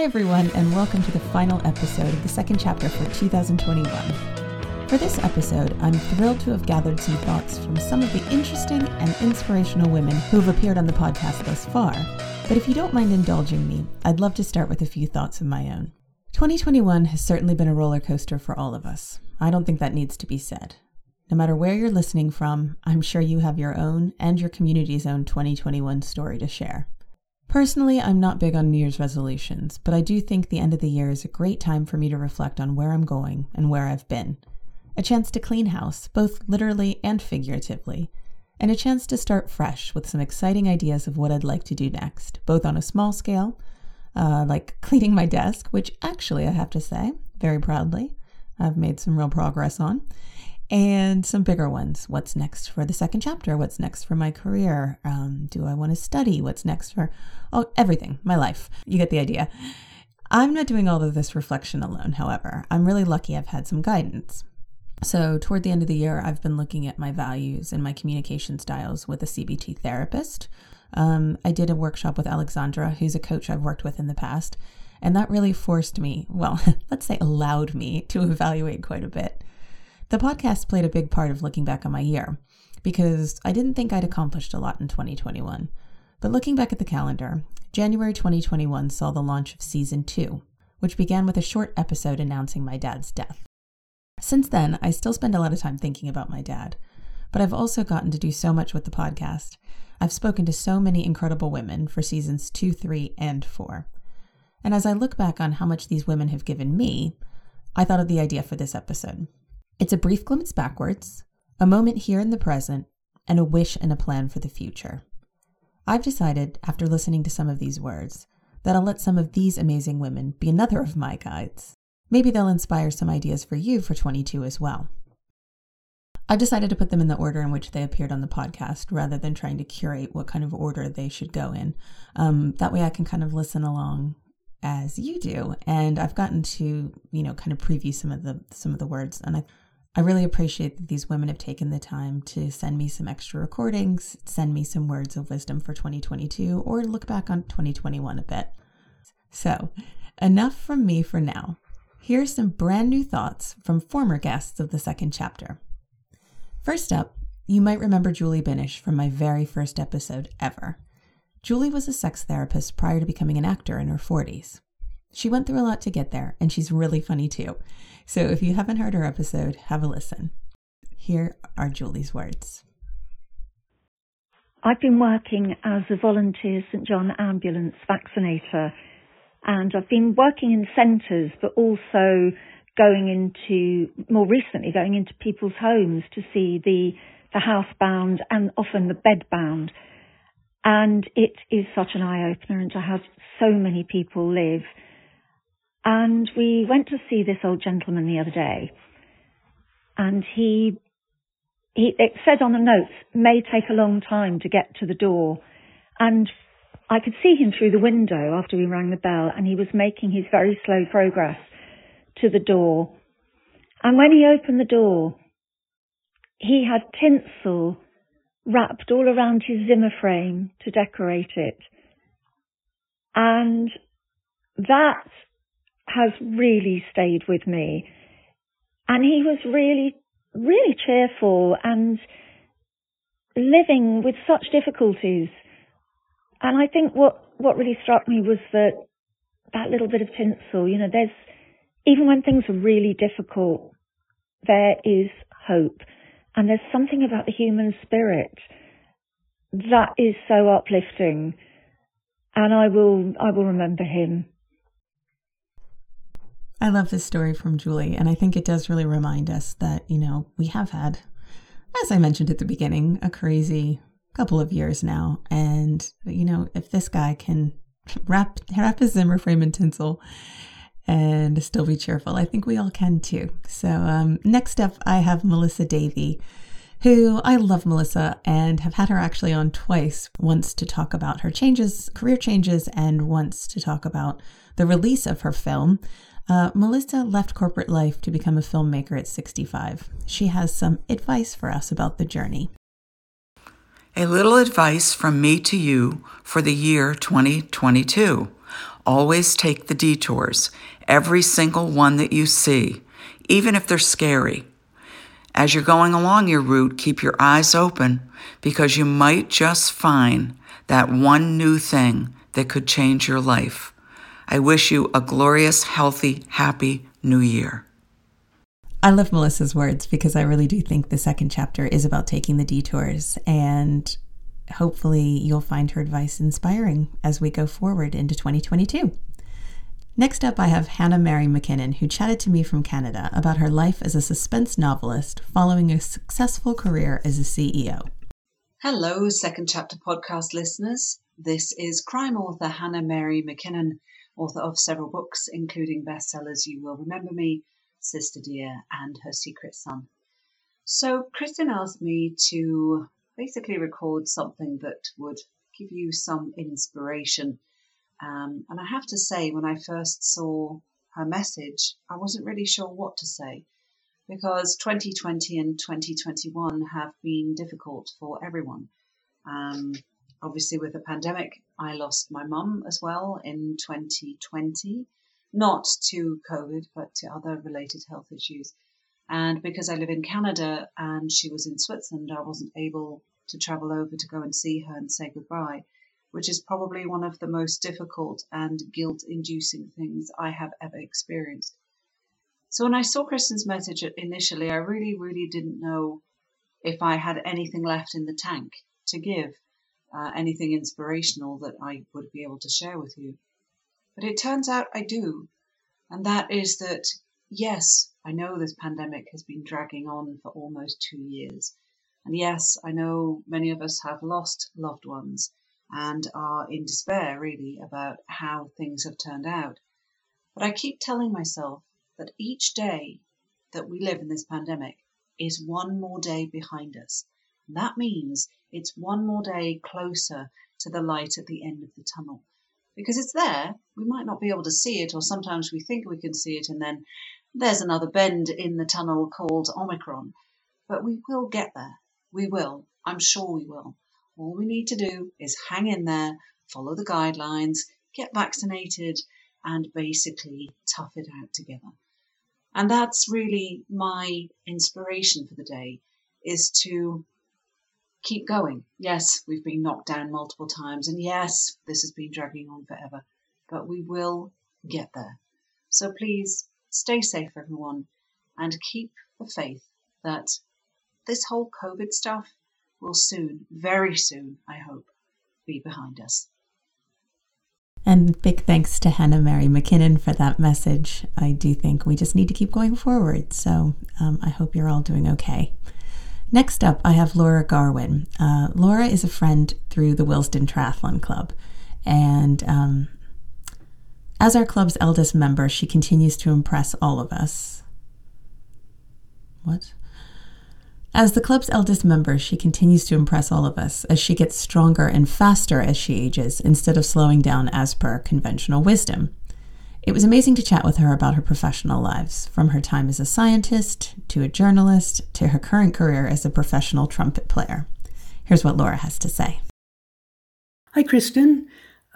Hi, everyone, and welcome to the final episode of the second chapter for 2021. For this episode, I'm thrilled to have gathered some thoughts from some of the interesting and inspirational women who have appeared on the podcast thus far. But if you don't mind indulging me, I'd love to start with a few thoughts of my own. 2021 has certainly been a roller coaster for all of us. I don't think that needs to be said. No matter where you're listening from, I'm sure you have your own and your community's own 2021 story to share. Personally, I'm not big on New Year's resolutions, but I do think the end of the year is a great time for me to reflect on where I'm going and where I've been. A chance to clean house, both literally and figuratively, and a chance to start fresh with some exciting ideas of what I'd like to do next, both on a small scale, uh, like cleaning my desk, which actually I have to say, very proudly, I've made some real progress on, and some bigger ones. What's next for the second chapter? What's next for my career? Um, do I want to study? What's next for oh everything? My life. You get the idea. I'm not doing all of this reflection alone, however. I'm really lucky I've had some guidance. So, toward the end of the year, I've been looking at my values and my communication styles with a CBT therapist. Um, I did a workshop with Alexandra, who's a coach I've worked with in the past, and that really forced me, well, let's say allowed me to evaluate quite a bit. The podcast played a big part of looking back on my year because I didn't think I'd accomplished a lot in 2021. But looking back at the calendar, January 2021 saw the launch of season two, which began with a short episode announcing my dad's death. Since then, I still spend a lot of time thinking about my dad, but I've also gotten to do so much with the podcast. I've spoken to so many incredible women for seasons two, three, and four. And as I look back on how much these women have given me, I thought of the idea for this episode. It's a brief glimpse backwards, a moment here in the present, and a wish and a plan for the future. I've decided, after listening to some of these words, that I'll let some of these amazing women be another of my guides. Maybe they'll inspire some ideas for you for 22 as well. I've decided to put them in the order in which they appeared on the podcast rather than trying to curate what kind of order they should go in. Um, that way I can kind of listen along as you do. And I've gotten to, you know, kind of preview some of the some of the words and I I really appreciate that these women have taken the time to send me some extra recordings, send me some words of wisdom for 2022, or look back on 2021 a bit. So, enough from me for now. Here are some brand new thoughts from former guests of the second chapter. First up, you might remember Julie Binish from my very first episode ever. Julie was a sex therapist prior to becoming an actor in her 40s. She went through a lot to get there, and she's really funny too. So if you haven't heard her episode, have a listen. Here are Julie's words. I've been working as a volunteer St John ambulance vaccinator, and I've been working in centres, but also going into more recently going into people's homes to see the the housebound and often the bedbound. And it is such an eye opener, and to have so many people live and we went to see this old gentleman the other day, and he, he, it said on the notes, may take a long time to get to the door. And I could see him through the window after we rang the bell, and he was making his very slow progress to the door. And when he opened the door, he had tinsel wrapped all around his Zimmer frame to decorate it. And that has really stayed with me. And he was really, really cheerful and living with such difficulties. And I think what, what really struck me was that that little bit of tinsel, you know, there's, even when things are really difficult, there is hope. And there's something about the human spirit that is so uplifting. And I will, I will remember him I love this story from Julie, and I think it does really remind us that, you know, we have had, as I mentioned at the beginning, a crazy couple of years now. And, you know, if this guy can wrap, wrap his Zimmer frame in tinsel and still be cheerful, I think we all can too. So, um, next up, I have Melissa Davey who I love Melissa and have had her actually on twice, once to talk about her changes, career changes, and once to talk about the release of her film. Uh, Melissa left corporate life to become a filmmaker at 65. She has some advice for us about the journey. A little advice from me to you for the year 2022. Always take the detours, every single one that you see, even if they're scary. As you're going along your route, keep your eyes open because you might just find that one new thing that could change your life. I wish you a glorious, healthy, happy new year. I love Melissa's words because I really do think the second chapter is about taking the detours, and hopefully, you'll find her advice inspiring as we go forward into 2022. Next up, I have Hannah Mary McKinnon, who chatted to me from Canada about her life as a suspense novelist following a successful career as a CEO. Hello, Second Chapter podcast listeners. This is crime author Hannah Mary McKinnon, author of several books, including bestsellers You Will Remember Me, Sister Dear, and Her Secret Son. So, Kristin asked me to basically record something that would give you some inspiration um, and I have to say, when I first saw her message, I wasn't really sure what to say because 2020 and 2021 have been difficult for everyone. Um, obviously, with the pandemic, I lost my mum as well in 2020, not to COVID, but to other related health issues. And because I live in Canada and she was in Switzerland, I wasn't able to travel over to go and see her and say goodbye which is probably one of the most difficult and guilt inducing things I have ever experienced. So when I saw Kristin's message initially, I really, really didn't know if I had anything left in the tank to give, uh, anything inspirational that I would be able to share with you. But it turns out I do. And that is that, yes, I know this pandemic has been dragging on for almost two years. And yes, I know many of us have lost loved ones and are in despair really about how things have turned out. But I keep telling myself that each day that we live in this pandemic is one more day behind us. And that means it's one more day closer to the light at the end of the tunnel. Because it's there, we might not be able to see it, or sometimes we think we can see it, and then there's another bend in the tunnel called Omicron. But we will get there. We will. I'm sure we will. All we need to do is hang in there, follow the guidelines, get vaccinated, and basically tough it out together. And that's really my inspiration for the day is to keep going. Yes, we've been knocked down multiple times, and yes, this has been dragging on forever, but we will get there. So please stay safe, everyone, and keep the faith that this whole COVID stuff will soon, very soon, I hope, be behind us. And big thanks to Hannah Mary McKinnon for that message. I do think we just need to keep going forward. So um, I hope you're all doing okay. Next up, I have Laura Garwin. Uh, Laura is a friend through the Willesden Triathlon Club. And um, as our club's eldest member, she continues to impress all of us. What? As the club's eldest member, she continues to impress all of us as she gets stronger and faster as she ages instead of slowing down as per conventional wisdom. It was amazing to chat with her about her professional lives, from her time as a scientist to a journalist to her current career as a professional trumpet player. Here's what Laura has to say. Hi, Kristin.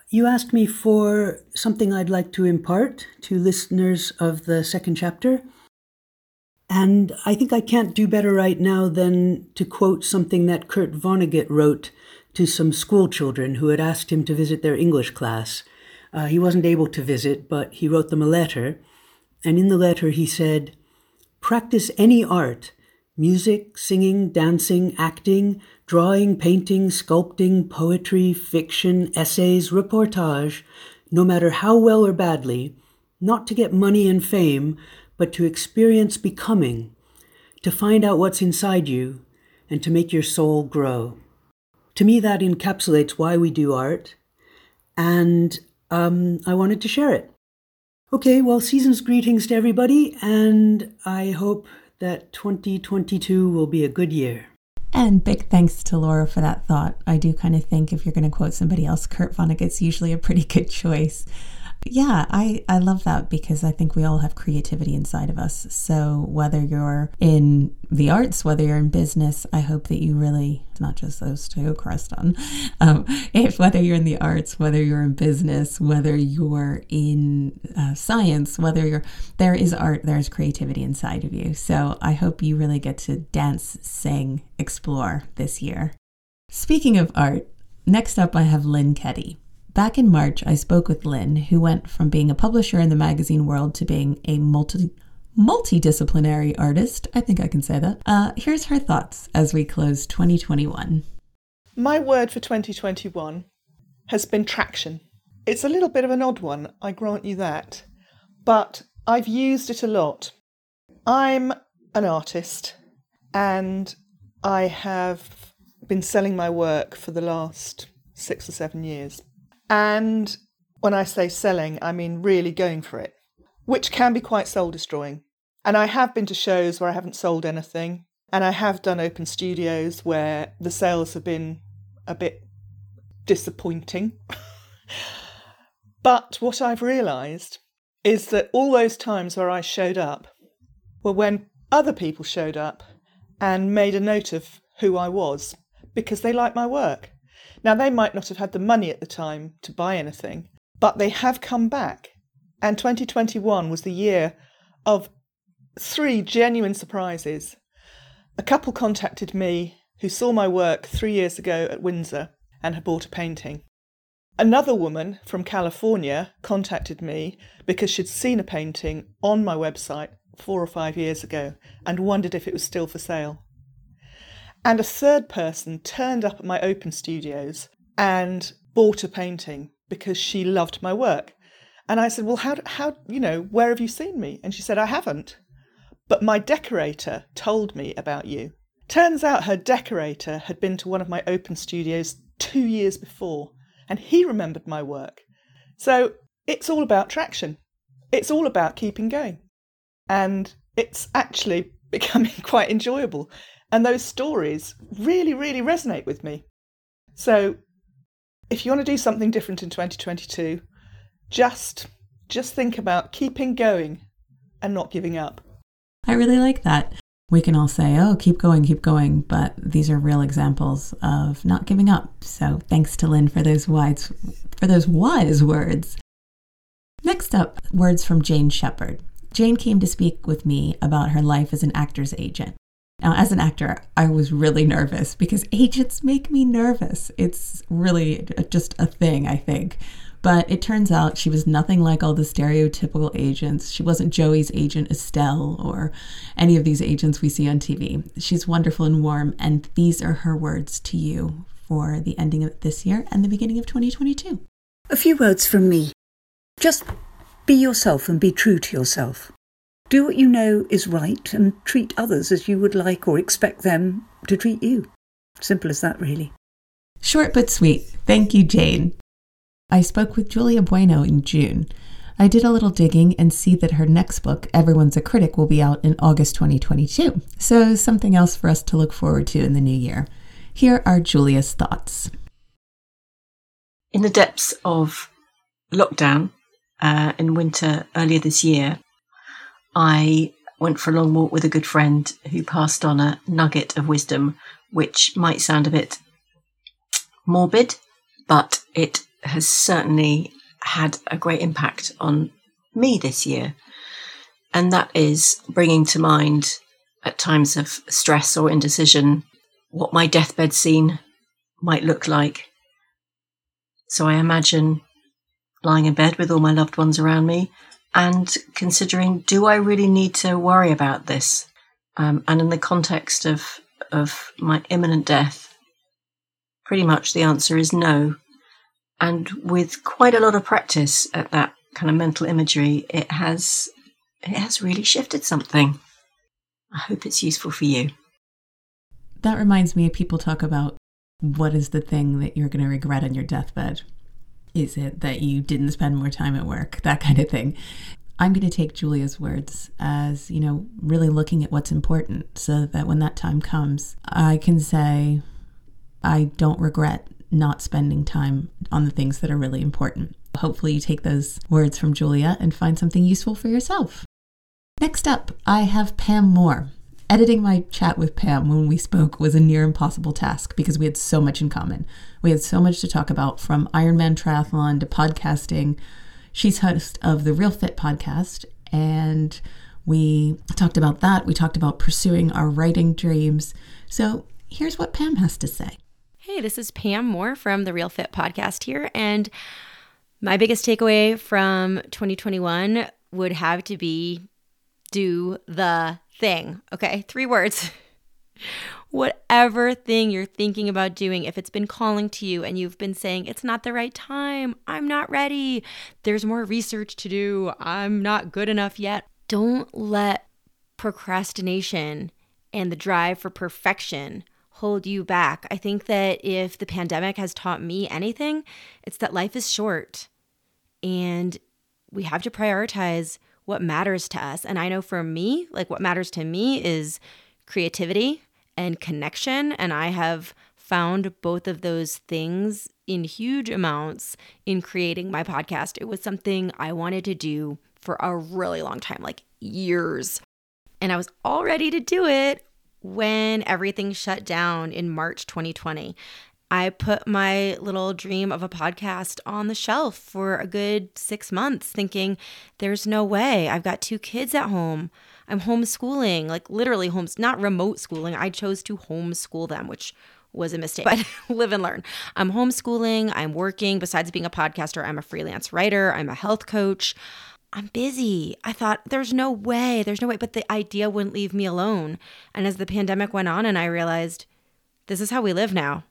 You asked me for something I'd like to impart to listeners of the second chapter. And I think I can't do better right now than to quote something that Kurt Vonnegut wrote to some school children who had asked him to visit their English class. Uh, he wasn't able to visit, but he wrote them a letter. And in the letter, he said, Practice any art music, singing, dancing, acting, drawing, painting, sculpting, poetry, fiction, essays, reportage, no matter how well or badly, not to get money and fame, but to experience becoming, to find out what's inside you, and to make your soul grow. To me, that encapsulates why we do art, and um, I wanted to share it. Okay, well, season's greetings to everybody, and I hope that 2022 will be a good year. And big thanks to Laura for that thought. I do kind of think if you're going to quote somebody else, Kurt Vonnegut's usually a pretty good choice. Yeah, I, I love that because I think we all have creativity inside of us. So whether you're in the arts, whether you're in business, I hope that you really, not just those two, crest on, um, if whether you're in the arts, whether you're in business, whether you're in uh, science, whether you're, there is art, there's creativity inside of you. So I hope you really get to dance, sing, explore this year. Speaking of art, next up I have Lynn Keddy. Back in March, I spoke with Lynn, who went from being a publisher in the magazine world to being a multi multidisciplinary artist. I think I can say that. Uh, here's her thoughts as we close 2021. My word for 2021 has been traction. It's a little bit of an odd one, I grant you that, but I've used it a lot. I'm an artist and I have been selling my work for the last six or seven years. And when I say selling, I mean really going for it, which can be quite soul destroying. And I have been to shows where I haven't sold anything. And I have done open studios where the sales have been a bit disappointing. but what I've realised is that all those times where I showed up were when other people showed up and made a note of who I was because they liked my work. Now, they might not have had the money at the time to buy anything, but they have come back. And 2021 was the year of three genuine surprises. A couple contacted me who saw my work three years ago at Windsor and had bought a painting. Another woman from California contacted me because she'd seen a painting on my website four or five years ago and wondered if it was still for sale. And a third person turned up at my open studios and bought a painting because she loved my work. And I said, Well, how, how, you know, where have you seen me? And she said, I haven't. But my decorator told me about you. Turns out her decorator had been to one of my open studios two years before, and he remembered my work. So it's all about traction. It's all about keeping going. And it's actually becoming quite enjoyable and those stories really, really resonate with me. So if you want to do something different in 2022, just just think about keeping going and not giving up. I really like that. We can all say, "Oh, keep going, keep going," but these are real examples of not giving up. So, thanks to Lynn for those wise for those wise words. Next up, words from Jane Shepard. Jane came to speak with me about her life as an actor's agent. Now, as an actor, I was really nervous because agents make me nervous. It's really just a thing, I think. But it turns out she was nothing like all the stereotypical agents. She wasn't Joey's agent Estelle or any of these agents we see on TV. She's wonderful and warm, and these are her words to you for the ending of this year and the beginning of 2022. A few words from me. Just be yourself and be true to yourself. Do what you know is right and treat others as you would like or expect them to treat you. Simple as that, really. Short but sweet. Thank you, Jane. I spoke with Julia Bueno in June. I did a little digging and see that her next book, Everyone's a Critic, will be out in August 2022. So, something else for us to look forward to in the new year. Here are Julia's thoughts. In the depths of lockdown uh, in winter earlier this year, I went for a long walk with a good friend who passed on a nugget of wisdom, which might sound a bit morbid, but it has certainly had a great impact on me this year. And that is bringing to mind at times of stress or indecision what my deathbed scene might look like. So I imagine lying in bed with all my loved ones around me, and considering do I really need to worry about this? Um, and in the context of of my imminent death, pretty much the answer is no. And with quite a lot of practice at that kind of mental imagery, it has it has really shifted something. I hope it's useful for you. That reminds me of people talk about what is the thing that you're going to regret on your deathbed. Is it that you didn't spend more time at work? That kind of thing. I'm going to take Julia's words as, you know, really looking at what's important so that when that time comes, I can say, I don't regret not spending time on the things that are really important. Hopefully, you take those words from Julia and find something useful for yourself. Next up, I have Pam Moore. Editing my chat with Pam when we spoke was a near impossible task because we had so much in common. We had so much to talk about from Ironman triathlon to podcasting. She's host of the Real Fit podcast, and we talked about that. We talked about pursuing our writing dreams. So here's what Pam has to say. Hey, this is Pam Moore from the Real Fit podcast here. And my biggest takeaway from 2021 would have to be do the thing. Okay, three words. Whatever thing you're thinking about doing, if it's been calling to you and you've been saying, it's not the right time, I'm not ready, there's more research to do, I'm not good enough yet, don't let procrastination and the drive for perfection hold you back. I think that if the pandemic has taught me anything, it's that life is short and we have to prioritize what matters to us. And I know for me, like what matters to me is creativity and connection. And I have found both of those things in huge amounts in creating my podcast. It was something I wanted to do for a really long time, like years. And I was all ready to do it when everything shut down in March 2020. I put my little dream of a podcast on the shelf for a good six months, thinking, there's no way. I've got two kids at home. I'm homeschooling, like literally homes, not remote schooling. I chose to homeschool them, which was a mistake, but live and learn. I'm homeschooling, I'm working. Besides being a podcaster, I'm a freelance writer, I'm a health coach. I'm busy. I thought, there's no way, there's no way. But the idea wouldn't leave me alone. And as the pandemic went on, and I realized, this is how we live now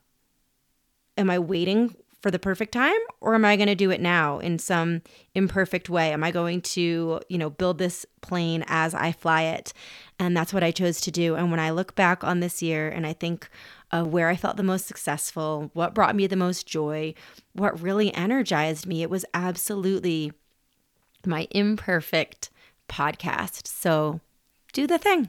am I waiting for the perfect time or am I going to do it now in some imperfect way? Am I going to, you know, build this plane as I fly it? And that's what I chose to do. And when I look back on this year and I think of where I felt the most successful, what brought me the most joy, what really energized me, it was absolutely my imperfect podcast. So do the thing.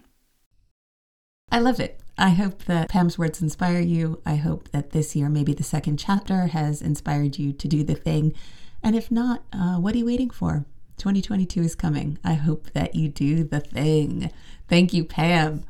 I love it. I hope that Pam's words inspire you. I hope that this year, maybe the second chapter, has inspired you to do the thing. And if not, uh, what are you waiting for? 2022 is coming. I hope that you do the thing. Thank you, Pam.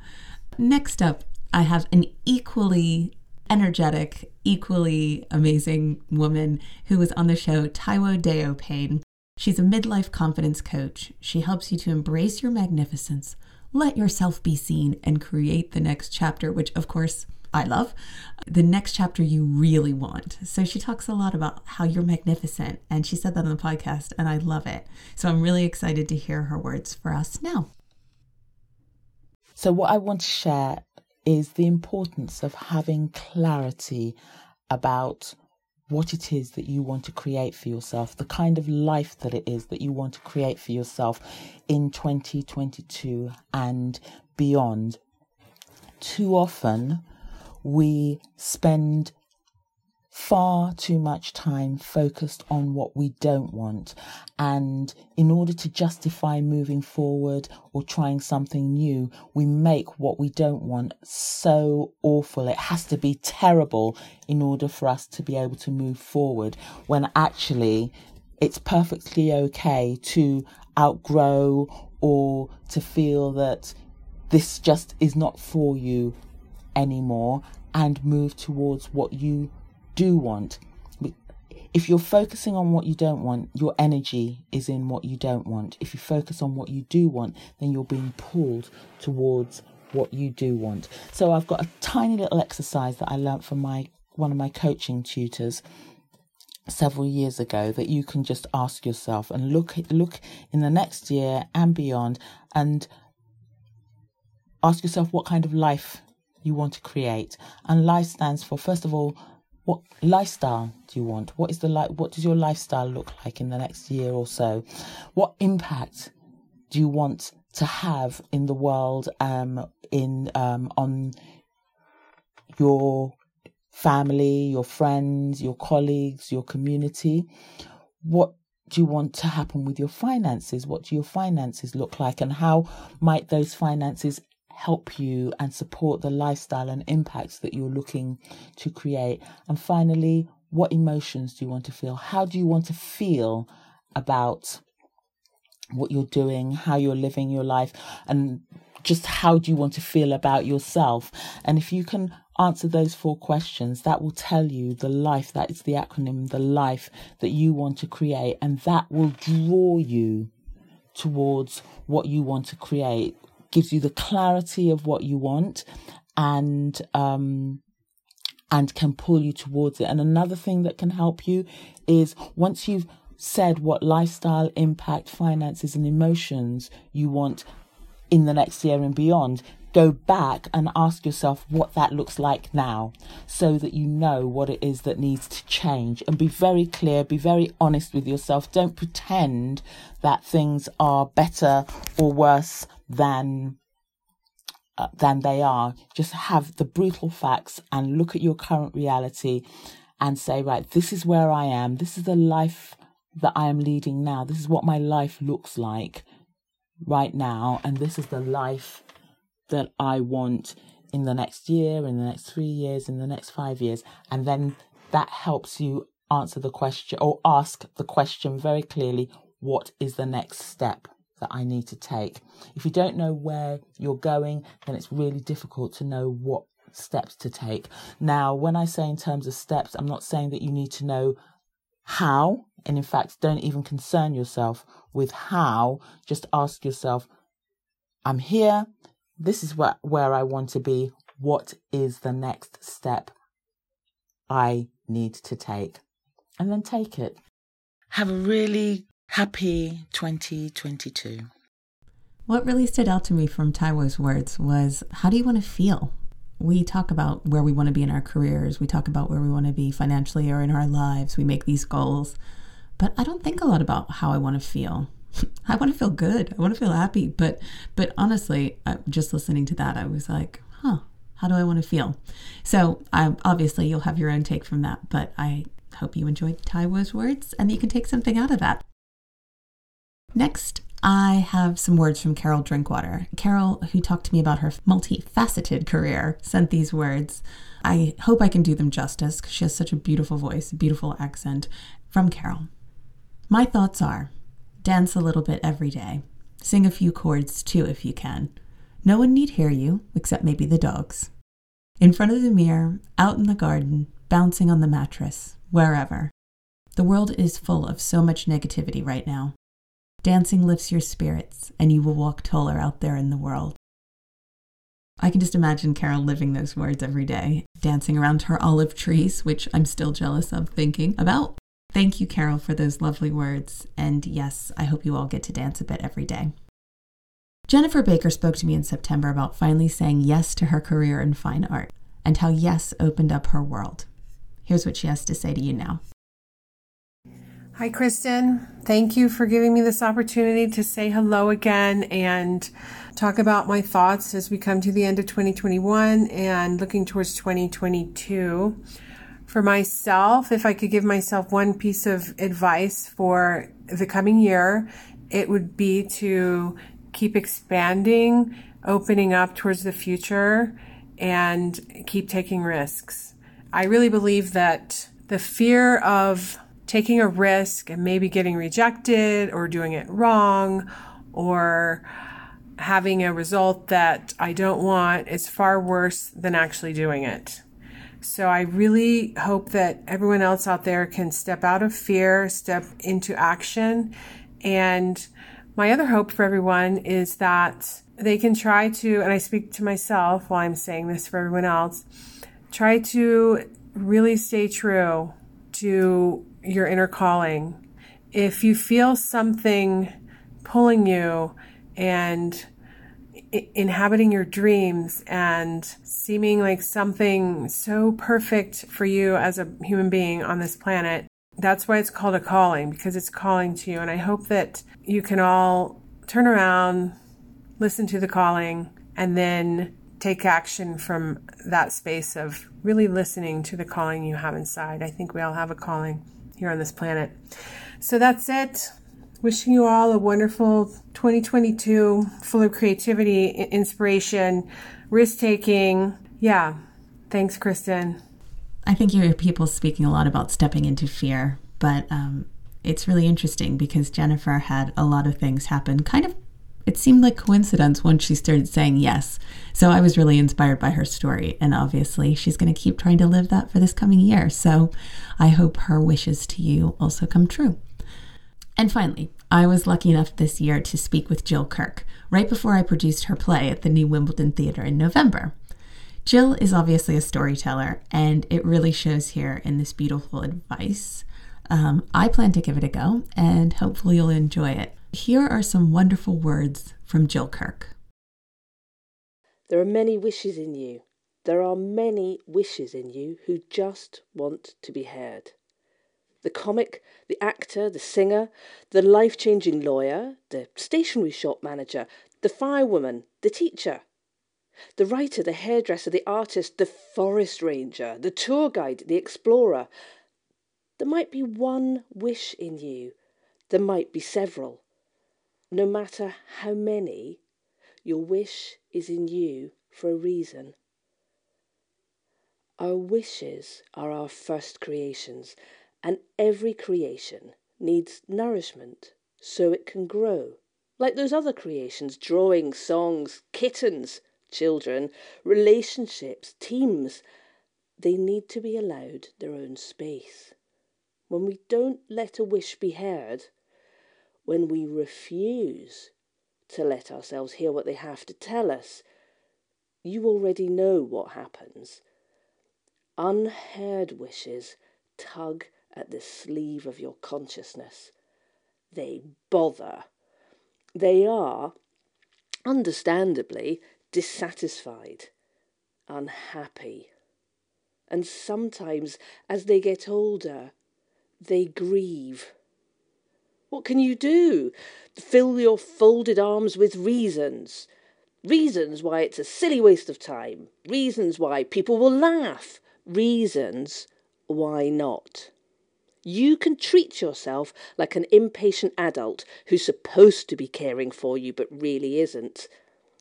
Next up, I have an equally energetic, equally amazing woman who was on the show, Taiwo Deo Payne. She's a midlife confidence coach. She helps you to embrace your magnificence let yourself be seen and create the next chapter, which of course I love, the next chapter you really want. So she talks a lot about how you're magnificent, and she said that on the podcast, and I love it. So I'm really excited to hear her words for us now. So, what I want to share is the importance of having clarity about what it is that you want to create for yourself, the kind of life that it is that you want to create for yourself in 2022 and beyond. Too often, we spend far too much time focused on what we don't want. And in order to justify moving forward or trying something new, we make what we don't want so awful. It has to be terrible in order for us to be able to move forward when actually it's perfectly okay to outgrow or to feel that this just is not for you anymore and move towards what you do want. If you're focusing on what you don't want, your energy is in what you don't want. If you focus on what you do want, then you're being pulled towards what you do want. So I've got a tiny little exercise that I learned from my one of my coaching tutors several years ago that you can just ask yourself and look look in the next year and beyond and ask yourself what kind of life you want to create. And life stands for first of all what lifestyle do you want? What is the like? What does your lifestyle look like in the next year or so? What impact do you want to have in the world? Um, in um, on your family, your friends, your colleagues, your community. What do you want to happen with your finances? What do your finances look like? And how might those finances help you and support the lifestyle and impacts that you're looking to create? And finally, what emotions do you want to feel? How do you want to feel about what you're doing, how you're living your life, and just how do you want to feel about yourself? And if you can answer those four questions, that will tell you the life, that is the acronym, the life that you want to create, and that will draw you towards what you want to create, gives you the clarity of what you want, and um, and can pull you towards it. And another thing that can help you is once you've said what lifestyle, impact, finances, and emotions you want in the next year and beyond, go back and ask yourself what that looks like now so that you know what it is that needs to change and be very clear, be very honest with yourself. Don't pretend that things are better or worse than uh, than they are. Just have the brutal facts and look at your current reality and say, right, this is where I am. This is the life that I am leading now. This is what my life looks like right now. And this is the life that I want in the next year, in the next three years, in the next five years. And then that helps you answer the question or ask the question very clearly what is the next step? That I need to take. If you don't know where you're going, then it's really difficult to know what steps to take. Now, when I say in terms of steps, I'm not saying that you need to know how, and in fact, don't even concern yourself with how. Just ask yourself, I'm here. This is where, where I want to be. What is the next step I need to take? And then take it. Have a really Happy 2022. What really stood out to me from Taiwo's words was how do you want to feel? We talk about where we want to be in our careers, we talk about where we want to be financially or in our lives, we make these goals, but I don't think a lot about how I want to feel. I want to feel good. I want to feel happy, but but honestly, just listening to that, I was like, huh, how do I want to feel? So, um, obviously, you'll have your own take from that, but I hope you enjoyed Taiwo's words and you can take something out of that. Next, I have some words from Carol Drinkwater. Carol, who talked to me about her multifaceted career, sent these words. I hope I can do them justice because she has such a beautiful voice, a beautiful accent. From Carol My thoughts are dance a little bit every day, sing a few chords too if you can. No one need hear you except maybe the dogs. In front of the mirror, out in the garden, bouncing on the mattress, wherever. The world is full of so much negativity right now. Dancing lifts your spirits, and you will walk taller out there in the world. I can just imagine Carol living those words every day, dancing around her olive trees, which I'm still jealous of thinking about. Thank you, Carol, for those lovely words. And yes, I hope you all get to dance a bit every day. Jennifer Baker spoke to me in September about finally saying yes to her career in fine art and how yes opened up her world. Here's what she has to say to you now. Hi, Kristin. Thank you for giving me this opportunity to say hello again and talk about my thoughts as we come to the end of 2021 and looking towards 2022. For myself, if I could give myself one piece of advice for the coming year, it would be to keep expanding, opening up towards the future, and keep taking risks. I really believe that the fear of taking a risk and maybe getting rejected or doing it wrong or having a result that I don't want is far worse than actually doing it. So I really hope that everyone else out there can step out of fear, step into action. And my other hope for everyone is that they can try to, and I speak to myself while I'm saying this for everyone else, try to really stay true to your inner calling. If you feel something pulling you and inhabiting your dreams and seeming like something so perfect for you as a human being on this planet, that's why it's called a calling because it's calling to you. And I hope that you can all turn around, listen to the calling, and then take action from that space of really listening to the calling you have inside. I think we all have a calling here on this planet. So that's it. Wishing you all a wonderful 2022 full of creativity, inspiration, risk taking. Yeah. Thanks, Kristin. I think you hear people speaking a lot about stepping into fear, but um, it's really interesting because Jennifer had a lot of things happen kind of it seemed like coincidence once she started saying yes. So I was really inspired by her story. And obviously, she's going to keep trying to live that for this coming year. So I hope her wishes to you also come true. And finally, I was lucky enough this year to speak with Jill Kirk right before I produced her play at the New Wimbledon Theatre in November. Jill is obviously a storyteller, and it really shows here in this beautiful advice. Um, I plan to give it a go, and hopefully, you'll enjoy it. Here are some wonderful words from Jill Kirk. There are many wishes in you. There are many wishes in you who just want to be heard. The comic, the actor, the singer, the life changing lawyer, the stationery shop manager, the firewoman, the teacher, the writer, the hairdresser, the artist, the forest ranger, the tour guide, the explorer. There might be one wish in you, there might be several. No matter how many, your wish is in you for a reason. Our wishes are our first creations, and every creation needs nourishment so it can grow. Like those other creations drawings, songs, kittens, children, relationships, teams, they need to be allowed their own space. When we don't let a wish be heard, when we refuse to let ourselves hear what they have to tell us, you already know what happens. Unheard wishes tug at the sleeve of your consciousness. They bother. They are, understandably, dissatisfied, unhappy. And sometimes, as they get older, they grieve. What can you do? Fill your folded arms with reasons. Reasons why it's a silly waste of time. Reasons why people will laugh. Reasons why not. You can treat yourself like an impatient adult who's supposed to be caring for you but really isn't.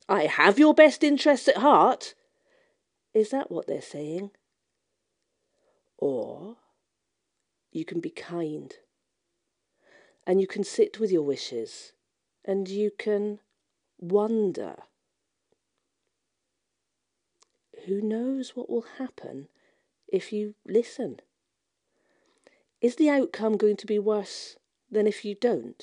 I have your best interests at heart. Is that what they're saying? Or you can be kind and you can sit with your wishes and you can wonder. Who knows what will happen if you listen? Is the outcome going to be worse than if you don't?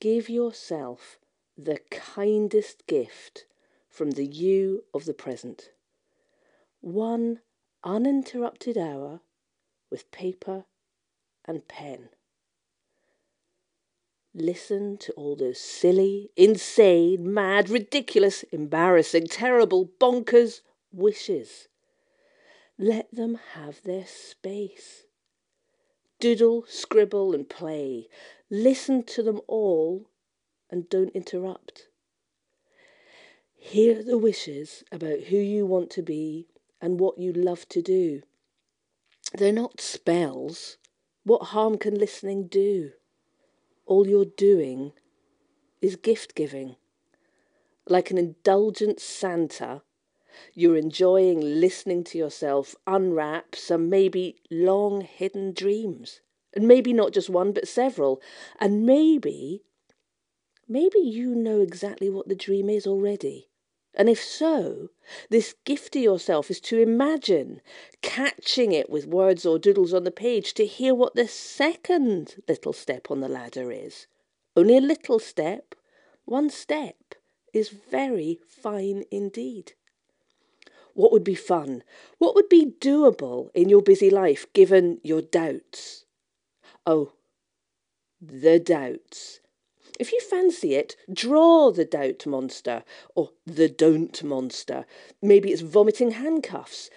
Give yourself the kindest gift from the you of the present. One uninterrupted hour with paper and pen. Listen to all those silly, insane, mad, ridiculous, embarrassing, terrible, bonkers wishes. Let them have their space. Doodle, scribble, and play. Listen to them all and don't interrupt. Hear the wishes about who you want to be and what you love to do. They're not spells. What harm can listening do? All you're doing is gift giving. Like an indulgent Santa, you're enjoying listening to yourself unwrap some maybe long hidden dreams and maybe not just one, but several. And maybe, maybe you know exactly what the dream is already. And if so, this gift to yourself is to imagine catching it with words or doodles on the page to hear what the second little step on the ladder is. Only a little step, one step, is very fine indeed. What would be fun? What would be doable in your busy life given your doubts? Oh, the doubts. If you fancy it, draw the doubt monster or the don't monster. Maybe it's vomiting handcuffs.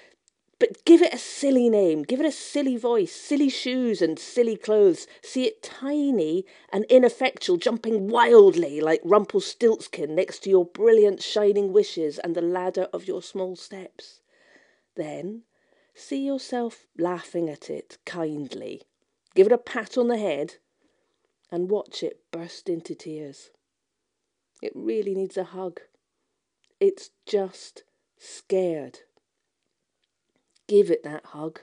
But give it a silly name, give it a silly voice, silly shoes and silly clothes. See it tiny and ineffectual, jumping wildly like Rumpelstiltskin next to your brilliant shining wishes and the ladder of your small steps. Then see yourself laughing at it kindly give it a pat on the head, and watch it burst into tears. It really needs a hug. It's just scared. Give it that hug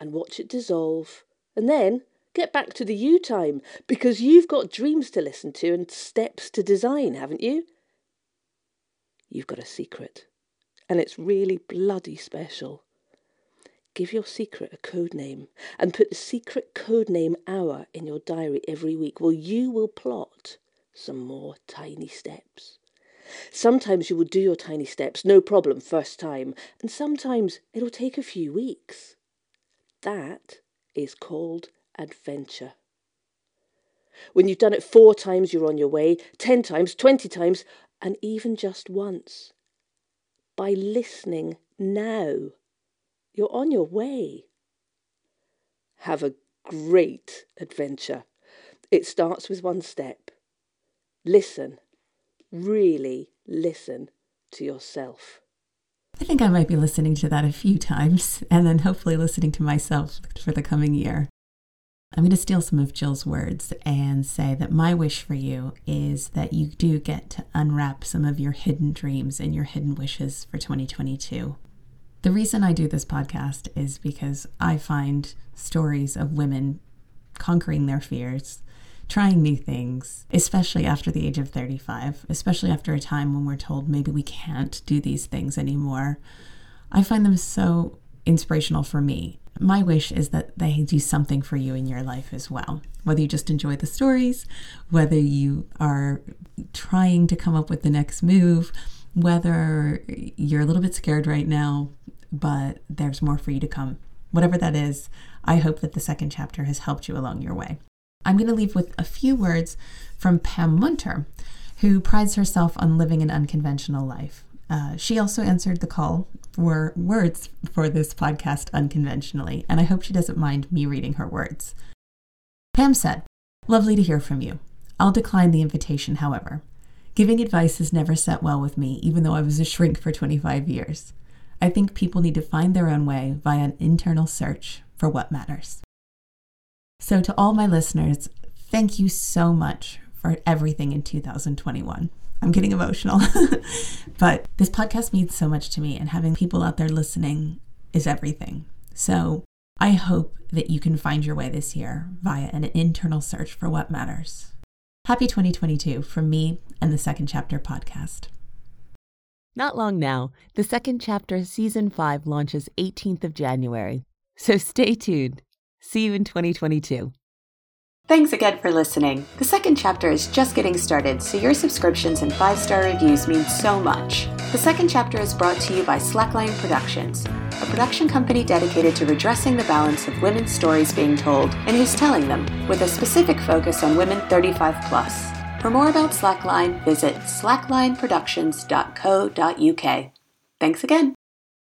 and watch it dissolve. And then get back to the you time because you've got dreams to listen to and steps to design, haven't you? You've got a secret, and it's really bloody special. Give your secret a code name and put the secret code name hour in your diary every week. Well, you will plot some more tiny steps. Sometimes you will do your tiny steps, no problem, first time, and sometimes it'll take a few weeks. That is called adventure. When you've done it four times, you're on your way, ten times, twenty times, and even just once. By listening now, you're on your way. Have a great adventure. It starts with one step. Listen, really listen to yourself. I think I might be listening to that a few times and then hopefully listening to myself for the coming year. I'm going to steal some of Jill's words and say that my wish for you is that you do get to unwrap some of your hidden dreams and your hidden wishes for 2022. The reason I do this podcast is because I find stories of women conquering their fears, trying new things, especially after the age of 35, especially after a time when we're told maybe we can't do these things anymore. I find them so inspirational for me my wish is that they do something for you in your life as well. Whether you just enjoy the stories, whether you are trying to come up with the next move, whether you're a little bit scared right now, but there's more for you to come. Whatever that is, I hope that the second chapter has helped you along your way. I'm going to leave with a few words from Pam Munter, who prides herself on living an unconventional life. Uh, she also answered the call for words for this podcast unconventionally, and I hope she doesn't mind me reading her words. Pam said, Lovely to hear from you. I'll decline the invitation, however. Giving advice has never set well with me, even though I was a shrink for 25 years. I think people need to find their own way via an internal search for what matters. So, to all my listeners, thank you so much for everything in 2021. I'm getting emotional. but this podcast means so much to me, and having people out there listening is everything. So I hope that you can find your way this year via an internal search for what matters. Happy 2022 from me and the Second Chapter podcast. Not long now, the second chapter, season 5, launches 18th of January. So stay tuned. See you in 2022. Thanks again for listening. The second chapter is just getting started, so your subscriptions and five star reviews mean so much. The second chapter is brought to you by Slackline Productions, a production company dedicated to redressing the balance of women's stories being told and who's telling them, with a specific focus on women 35 plus. For more about Slackline, visit slacklineproductions.co.uk. Thanks again.